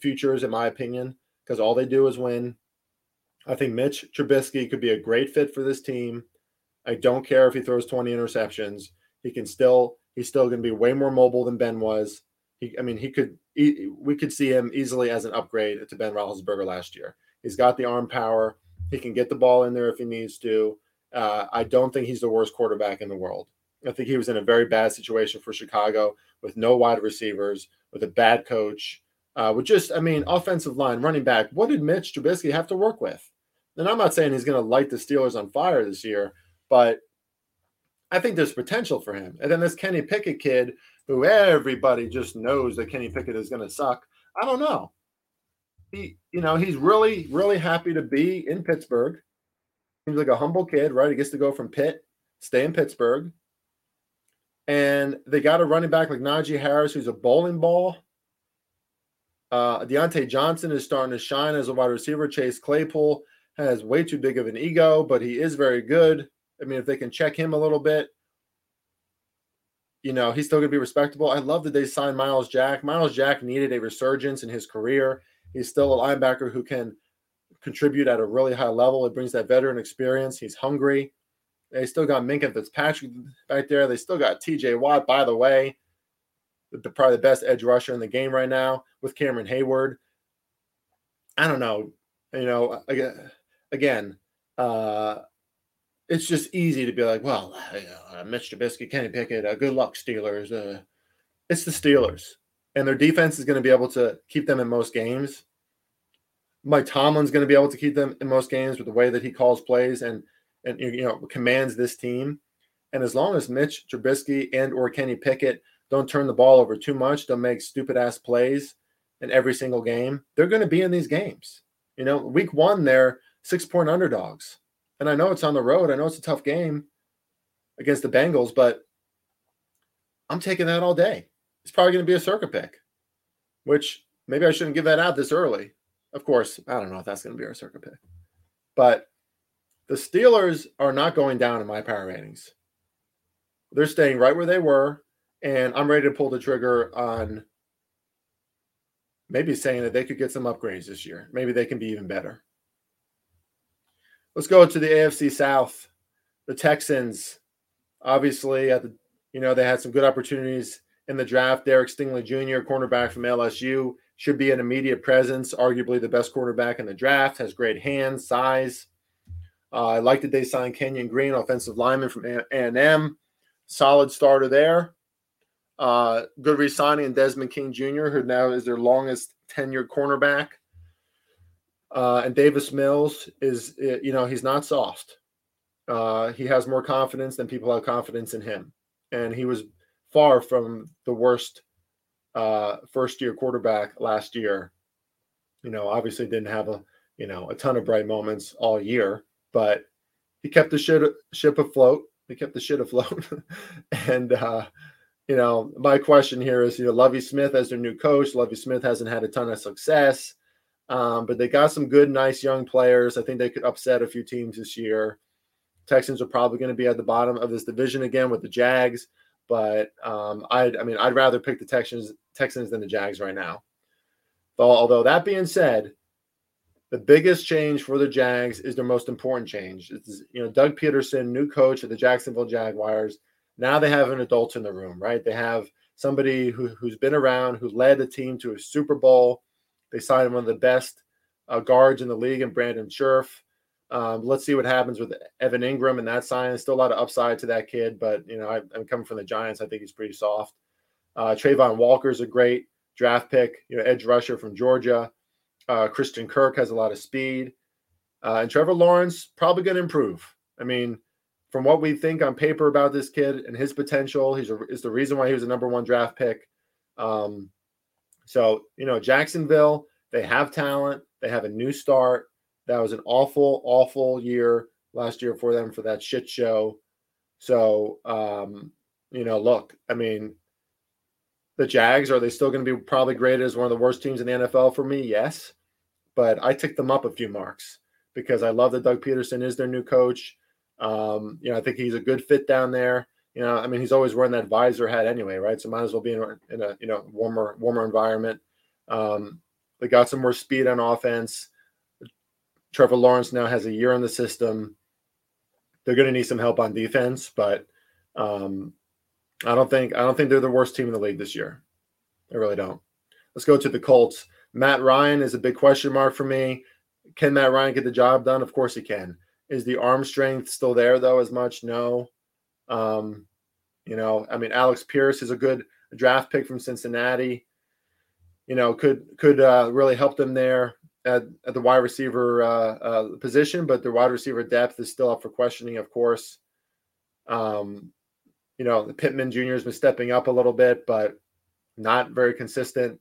futures, in my opinion, because all they do is win. I think Mitch Trubisky could be a great fit for this team. I don't care if he throws 20 interceptions. He can still he's still going to be way more mobile than Ben was. He, I mean, he could we could see him easily as an upgrade to Ben Roethlisberger last year. He's got the arm power. He can get the ball in there if he needs to. Uh, I don't think he's the worst quarterback in the world. I think he was in a very bad situation for Chicago with no wide receivers, with a bad coach, uh, with just, I mean, offensive line, running back. What did Mitch Trubisky have to work with? And I'm not saying he's going to light the Steelers on fire this year, but I think there's potential for him. And then this Kenny Pickett kid, who everybody just knows that Kenny Pickett is going to suck. I don't know. He, you know, he's really, really happy to be in Pittsburgh. Seems like a humble kid, right? He gets to go from Pitt, stay in Pittsburgh. And they got a running back like Najee Harris, who's a bowling ball. Uh, Diontae Johnson is starting to shine as a wide receiver. Chase Claypool has way too big of an ego, but he is very good. I mean, if they can check him a little bit, you know, he's still going to be respectable. I love that they signed Myles Jack. Myles Jack needed a resurgence in his career. He's still a linebacker who can contribute at a really high level. It brings that veteran experience. He's hungry. They still got Minkah Fitzpatrick back there. They still got TJ Watt, by the way, the, probably the best edge rusher in the game right now with Cameron Heyward. I don't know. You know, again, uh, it's just easy to be like, well, uh, Mitch Trubisky, Kenny Pickett, uh, good luck, Steelers. Uh, it's the Steelers, and their defense is going to be able to keep them in most games. Mike Tomlin's going to be able to keep them in most games with the way that he calls plays and and you know commands this team. And as long as Mitch Trubisky and or Kenny Pickett don't turn the ball over too much, don't make stupid ass plays in every single game, they're going to be in these games. You know, week one they're six point underdogs, and I know it's on the road. I know it's a tough game against the Bengals, but I'm taking that all day. It's probably going to be a Circa pick, which maybe I shouldn't give that out this early. Of course, I don't know if that's going to be our Circa pick. But the Steelers are not going down in my power ratings. They're staying right where they were. And I'm ready to pull the trigger on maybe saying that they could get some upgrades this year. Maybe they can be even better. Let's go to the AFC South. The Texans, obviously, at the you know they had some good opportunities in the draft. Derek Stingley Jr., cornerback from LSU, should be an immediate presence, arguably the best quarterback in the draft, has great hands, size. Uh, I like that they signed Kenyon Green, offensive lineman from A&M. Solid starter there. Uh, good re-signing in Desmond King Jr., who now is their longest tenured cornerback. Uh, and Davis Mills is, you know, he's not soft. Uh, he has more confidence than people have confidence in him. And he was far from the worst uh, first year quarterback last year. You know, obviously didn't have a you know a ton of bright moments all year, but he kept the ship ship afloat. He kept the shit afloat, and uh, you know, my question here is, you know, Lovie Smith as their new coach. Lovie Smith hasn't had a ton of success, um, but they got some good, nice young players. I think they could upset a few teams this year. Texans are probably going to be at the bottom of this division again with the Jags. But um, I, I mean, I'd rather pick the Texans Texans than the Jags right now. Although that being said, the biggest change for the Jags is their most important change. It's you know Doug Pederson, new coach of the Jacksonville Jaguars. Now they have an adult in the room, right? They have somebody who, who's been around, who led the team to a Super Bowl. They signed one of the best uh, guards in the league, and Brandon Scherff. Um, let's see what happens with Evan Engram and that sign. Still a lot of upside to that kid, but you know I, am coming from the Giants. I think he's pretty soft. Uh, Travon Walker is a great draft pick, you know, edge rusher from Georgia. Uh, Christian Kirk has a lot of speed, uh, and Trevor Lawrence probably going to improve. I mean, from what we think on paper about this kid and his potential, he's a, is the reason why he was a number one draft pick. Um, so you know, Jacksonville, they have talent. They have a new start. That was an awful, awful year last year for them for that shit show. So um, you know, look, I mean, the Jags are they still going to be probably graded as one of the worst teams in the NFL for me? Yes, but I ticked them up a few marks because I love that Doug Pederson is their new coach. Um, you know, I think he's a good fit down there. You know, I mean, he's always wearing that visor hat anyway, right? So might as well be in, in a you know warmer warmer environment. Um, they got some more speed on offense. Trevor Lawrence now has a year in the system. They're going to need some help on defense, but um, I don't think I don't think they're the worst team in the league this year. I really don't. Let's go to the Colts. Matt Ryan is a big question mark for me. Can Matt Ryan get the job done? Of course he can. Is the arm strength still there though as much? No. Um, you know, I mean, Alec Pierce is a good draft pick from Cincinnati. You know, could could uh, really help them there at, at the wide receiver uh, uh, position, but the wide receiver depth is still up for questioning, of course. Um, you know, the Pittman Jr. has been stepping up a little bit, but not very consistent.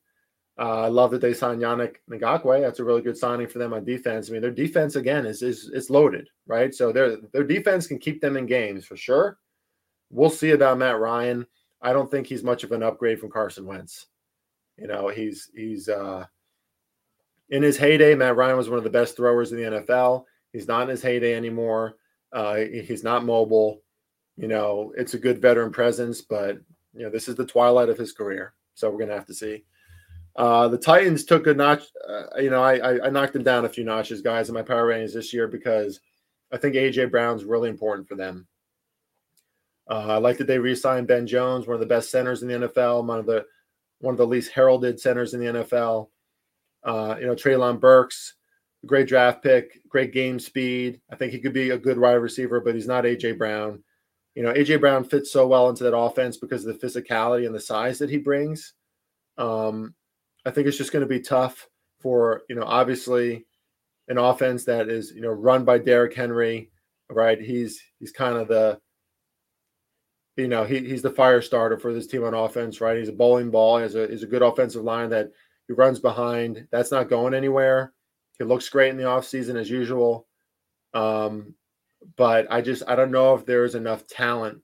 Uh, I love that they signed Yannick Ngakoue. That's a really good signing for them on defense. I mean, their defense again is is is loaded, right? So their their defense can keep them in games for sure. We'll see about Matt Ryan. I don't think he's much of an upgrade from Carson Wentz. You know, he's he's uh in his heyday, Matt Ryan was one of the best throwers in the NFL. He's not in his heyday anymore. Uh, he's not mobile. You know, it's a good veteran presence, but you know, this is the twilight of his career. So we're gonna have to see. Uh, the Titans took a notch. Uh, you know, I, I knocked them down a few notches, guys, in my power ratings this year because I think AJ Brown's really important for them. Uh, I like that they re-signed Ben Jones, one of the best centers in the NFL, one of the one of the least heralded centers in the NFL. Uh, you know, Treylon Burks, great draft pick, great game speed. I think he could be a good wide receiver, but he's not AJ Brown. You know, AJ Brown fits so well into that offense because of the physicality and the size that he brings. Um, I think it's just going to be tough for you know obviously an offense that is you know run by Derrick Henry, right? He's he's kind of the you know he, he's the fire starter for this team on offense, right? He's a bowling ball. He's a he's a good offensive line that he runs behind. That's not going anywhere. He looks great in the offseason as usual. Um, but I just I don't know if there's enough talent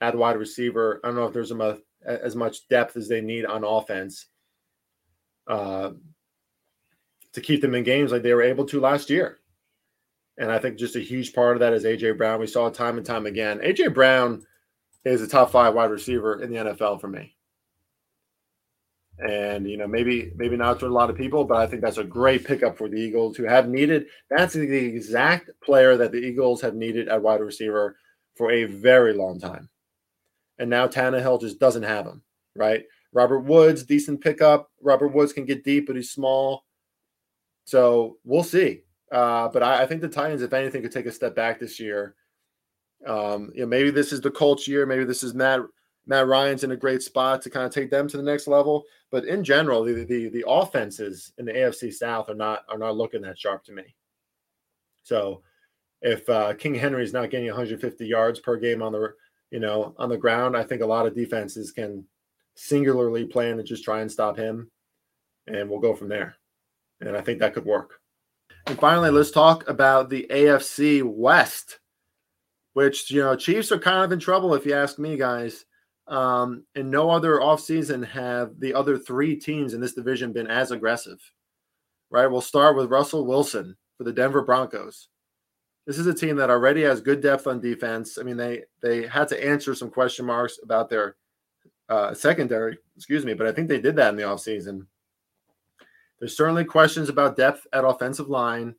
at wide receiver. I don't know if there's enough as much depth as they need on offense uh, to keep them in games like they were able to last year. And I think just a huge part of that is AJ Brown. We saw it time and time again. AJ Brown is a top five wide receiver in the NFL for me. And you know, maybe maybe not to a lot of people, but I think that's a great pickup for the Eagles who have needed. That's the exact player that the Eagles have needed at wide receiver for a very long time. And now Tannehill just doesn't have him, right? Robert Woods, decent pickup. Robert Woods can get deep, but he's small. So we'll see. Uh, but I, I, think the Titans, if anything, could take a step back this year. Um, you know, maybe this is the Colts year. Maybe this is Matt Matt Ryan's in a great spot to kind of take them to the next level. But in general, the the, the offenses in the AFC South are not are not looking that sharp to me. So if uh, King Henry is not getting 150 yards per game on the you know on the ground, I think a lot of defenses can singularly plan to just try and stop him, and we'll go from there. And I think that could work. And finally, let's talk about the AFC West, which, you know, Chiefs are kind of in trouble, if you ask me, guys. Um, in no other offseason have the other three teams in this division been as aggressive, right? We'll start with Russell Wilson for the Denver Broncos. This is a team that already has good depth on defense. I mean, they they had to answer some question marks about their uh, secondary, excuse me, but I think they did that in the offseason. There's certainly questions about depth at offensive line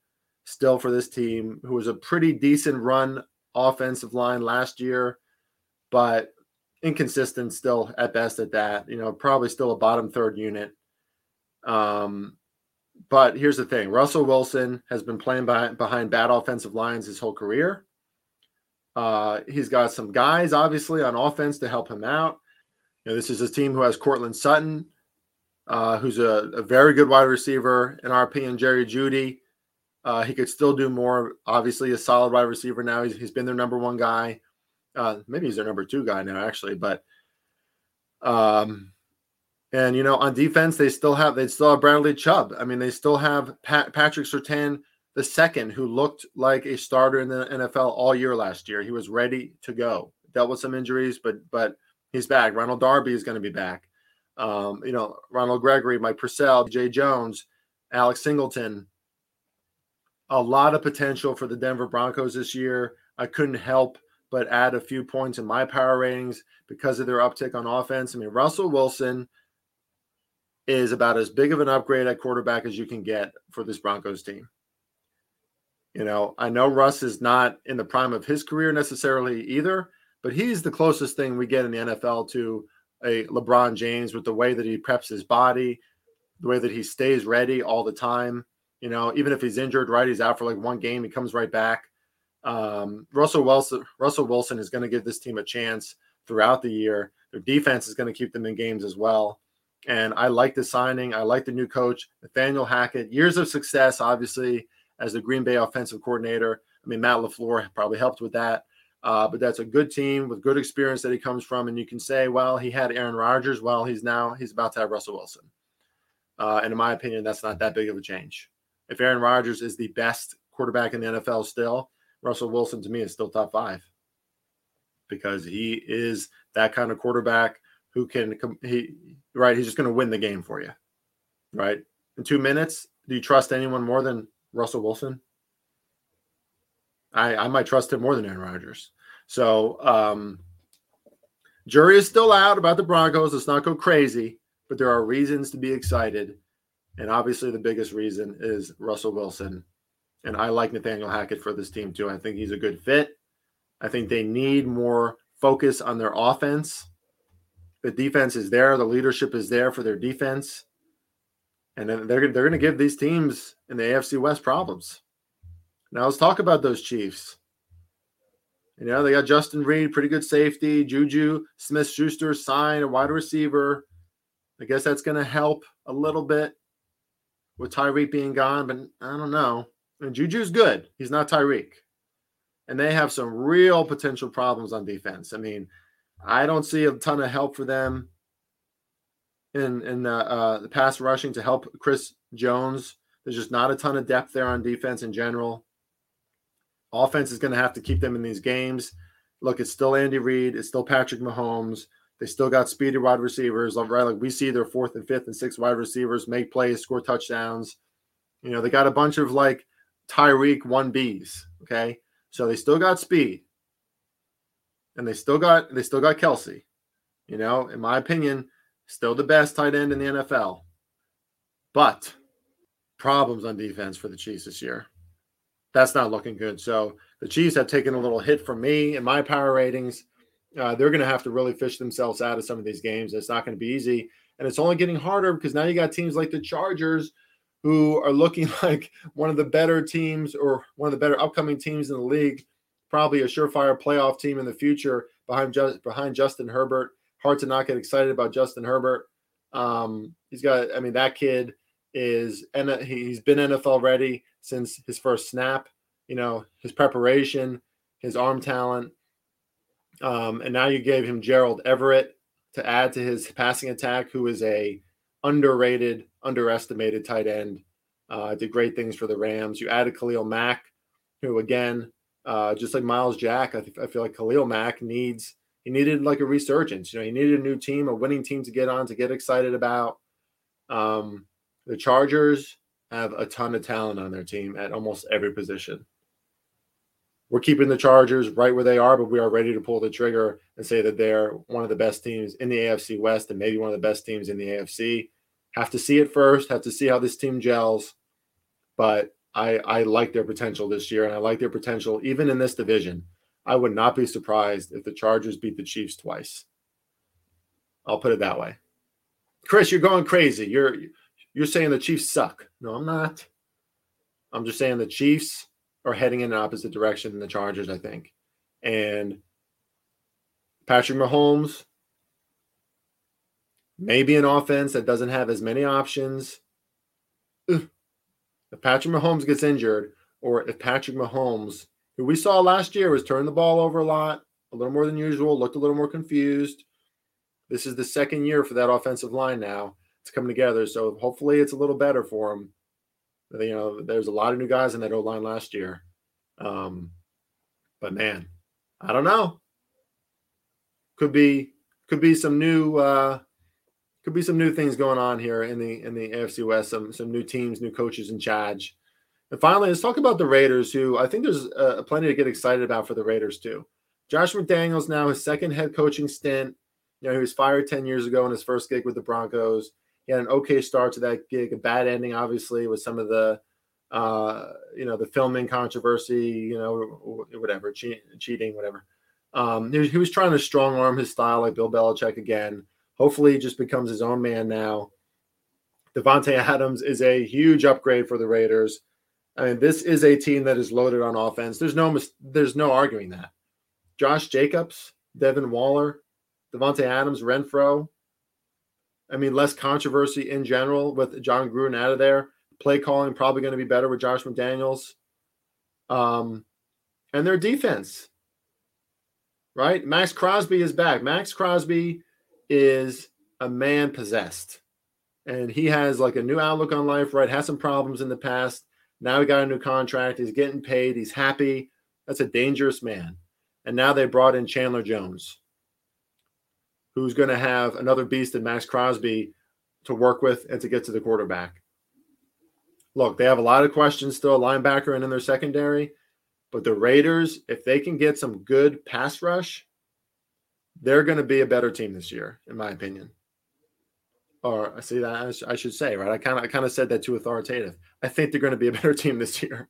still for this team, who was a pretty decent run offensive line last year, but inconsistent still at best at that. You know, probably still a bottom third unit. Um, but here's the thing Russell Wilson has been playing behind, behind bad offensive lines his whole career. Uh, he's got some guys, obviously, on offense to help him out. You know, this is a team who has Courtland Sutton, uh, who's a, a, very good wide receiver. In our opinion, Jerry Jeudy. uh, he could still do more. Obviously, a solid wide receiver now. He's, he's been their number one guy. Uh, maybe he's their number two guy now, actually. But um, and you know, on defense, they still have they still have Bradley Chubb. I mean, they still have Pat, Patrick Surtain the second, who looked like a starter in the NFL all year last year. He was ready to go. Dealt with some injuries, but but he's back. Ronald Darby is going to be back. Um, you know, Ronald Gregory, Mike Purcell, Jay Jones, Alex Singleton. A lot of potential for the Denver Broncos this year. I couldn't help but add a few points in my power ratings because of their uptick on offense. I mean, Russell Wilson is about as big of an upgrade at quarterback as you can get for this Broncos team. You know, I know Russ is not in the prime of his career necessarily either, but he's the closest thing we get in the NFL to a LeBron James with the way that he preps his body, the way that he stays ready all the time. You know, even if he's injured, right, he's out for like one game, he comes right back. Um, Russell Wilson, Russell Wilson is going to give this team a chance throughout the year. Their defense is going to keep them in games as well. And I like the signing. I like the new coach, Nathaniel Hackett. Years of success, obviously, as the Green Bay offensive coordinator. I mean, Matt LaFleur probably helped with that. Uh, but that's a good team with good experience that he comes from. And you can say, well, he had Aaron Rodgers. Well, he's now he's about to have Russell Wilson. Uh, and in my opinion, that's not that big of a change. If Aaron Rodgers is the best quarterback in the NFL still, Russell Wilson to me is still top five because he is that kind of quarterback who can he right he's just going to win the game for you right? In two minutes do you trust anyone more than russell wilson? I i might trust him more than aaron rodgers. So um jury is still out about the broncos. Let's not go crazy but there are reasons to be excited. And obviously the biggest reason is russell wilson and i like nathaniel hackett for this team too i think he's a good fit i think they need more focus on their offense the defense is there, the leadership is there for their defense, and then they're they're going to give these teams in the AFC West problems. Now let's talk about those Chiefs. You know they got Justin Reid, pretty good safety. Juju Smith Schuster signed a wide receiver. I guess that's going to help a little bit with Tyreek being gone, but I don't know. And Juju's good. He's not Tyreek. And they have some real potential problems on defense. I mean, I don't see a ton of help for them in in uh, uh, the pass rushing to help Chris Jones. There's just not a ton of depth there on defense in general. Offense is going to have to keep them in these games. Look, it's still Andy Reid. It's still Patrick Mahomes. They still got speedy wide receivers, right? Like we see their fourth and fifth and sixth wide receivers make plays, score touchdowns. You know, they got a bunch of like Tyreek one Bs. Okay. So they still got speed and they still got they still got Kelce. You know, in my opinion, still the best tight end in the NFL. But problems on defense for the Chiefs this year. That's not looking good. So the Chiefs have taken a little hit from me and my power ratings. Uh, they're going to have to really fish themselves out of some of these games. It's not going to be easy. And it's only getting harder because now you got teams like the Chargers who are looking like one of the better teams or one of the better upcoming teams in the league probably a surefire playoff team in the future behind just behind Justin Herbert. Hard to not get excited about Justin Herbert. Um, he's got, I mean, that kid is and he's been NFL ready since his first snap. You know, his preparation, his arm talent, um, and now you gave him Gerald Everett to add to his passing attack, who is a underrated, underestimated tight end. Uh, did great things for the Rams. You added Khalil Mack, who again uh, just like Myles Jack, I, th- I feel like Khalil Mack needs he needed like a resurgence. You know, he needed a new team, a winning team to get on, to get excited about. Um, the Chargers have a ton of talent on their team at almost every position. We're keeping the Chargers right where they are, but we are ready to pull the trigger and say that they're one of the best teams in the AFC West and maybe one of the best teams in the AFC. Have to see it first, have to see how this team gels. But I, I like their potential this year, and I like their potential even in this division. I would not be surprised if the Chargers beat the Chiefs twice. I'll put it that way. Chris, you're going crazy. You're you're saying the Chiefs suck. No, I'm not. I'm just saying the Chiefs are heading in an opposite direction than the Chargers, I think. And Patrick Mahomes, maybe an offense that doesn't have as many options. If Patrick Mahomes gets injured, or if Patrick Mahomes, who we saw last year was turning the ball over a lot, a little more than usual, looked a little more confused. This is the second year for that offensive line now. It's coming together. So hopefully it's a little better for him. You know, there's a lot of new guys in that O line last year. Um, but man, I don't know. Could be could be some new uh could be some new things going on here in the in the AFC West. Some some new teams, new coaches in charge. And finally, let's talk about the Raiders, who I think there's uh, plenty to get excited about for the Raiders too. Josh McDaniels now his second head coaching stint. You know, he was fired 10 years ago in his first gig with the Broncos. He had an okay start to that gig, a bad ending, obviously, with some of the uh, you know, the filming controversy, you know, whatever, che- cheating, whatever. Um, he, he was trying to strong arm his style like Bill Belichick again. Hopefully, he just becomes his own man now. Davante Adams is a huge upgrade for the Raiders. I mean, this is a team that is loaded on offense. There's no there's no arguing that. Josh Jacobs, Devin Waller, Davante Adams, Renfrow. I mean, less controversy in general with Jon Gruden out of there. Play calling probably going to be better with Josh McDaniels. Um, and their defense, right? Maxx Crosby is back. Maxx Crosby is a man possessed, and he has like a new outlook on life. Right? Has some problems in the past. Now he got a new contract. He's getting paid. He's happy. That's a dangerous man. And now they brought in Chandler Jones, who's going to have another beast in Maxx Crosby to work with and to get to the quarterback. Look, they have a lot of questions still, linebacker and in their secondary. But the Raiders, if they can get some good pass rush, they're going to be a better team this year, in my opinion. Or I see that I should say, right? I kind of I kind of said that too authoritative. I think they're going to be a better team this year.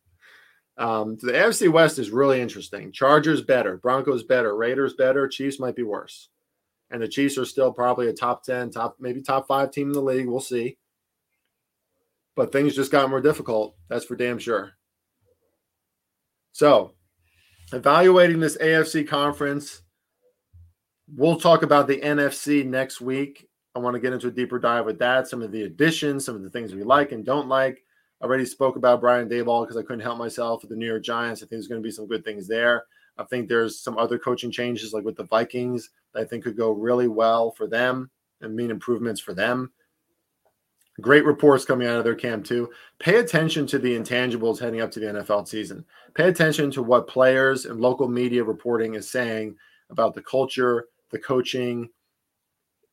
Um, the AFC West is really interesting. Chargers better, Broncos better, Raiders better, Chiefs might be worse. And the Chiefs are still probably a top 10, top maybe top 5 team in the league, we'll see. But things just got more difficult, that's for damn sure. So, evaluating this AFC conference, we'll talk about the NFC next week. I want to get into a deeper dive with that, some of the additions, some of the things we like and don't like. I already spoke about Brian Daboll because I couldn't help myself with the New York Giants. I think there's going to be some good things there. I think there's some other coaching changes, like with the Vikings, that I think could go really well for them and mean improvements for them. Great reports coming out of their camp, too. Pay attention to the intangibles heading up to the NFL season. Pay attention to what players and local media reporting is saying about the culture, the coaching,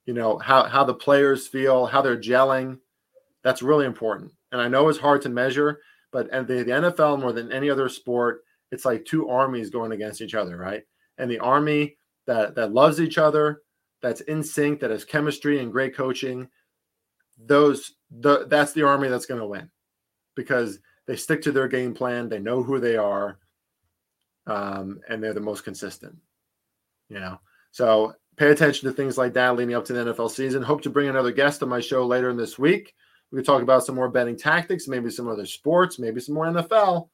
you know, how, how the players feel, how they're gelling. That's really important. And I know it's hard to measure, but and the, the NFL more than any other sport, it's like two armies going against each other, right? And the army that that loves each other, that's in sync, that has chemistry and great coaching, those the that's the army that's going to win because they stick to their game plan, they know who they are, um, and they're the most consistent. You know, so pay attention to things like that leading up to the NFL season. Hope to bring another guest on my show later in this week. We can talk about some more betting tactics, maybe some other sports, maybe some more NFL.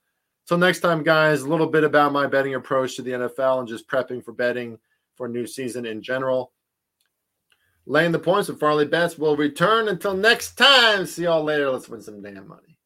So next time, guys, a little bit about my betting approach to the NFL and just prepping for betting for a new season in general. Laying the points with Farley Bets will return until next time. See y'all later. Let's win some damn money.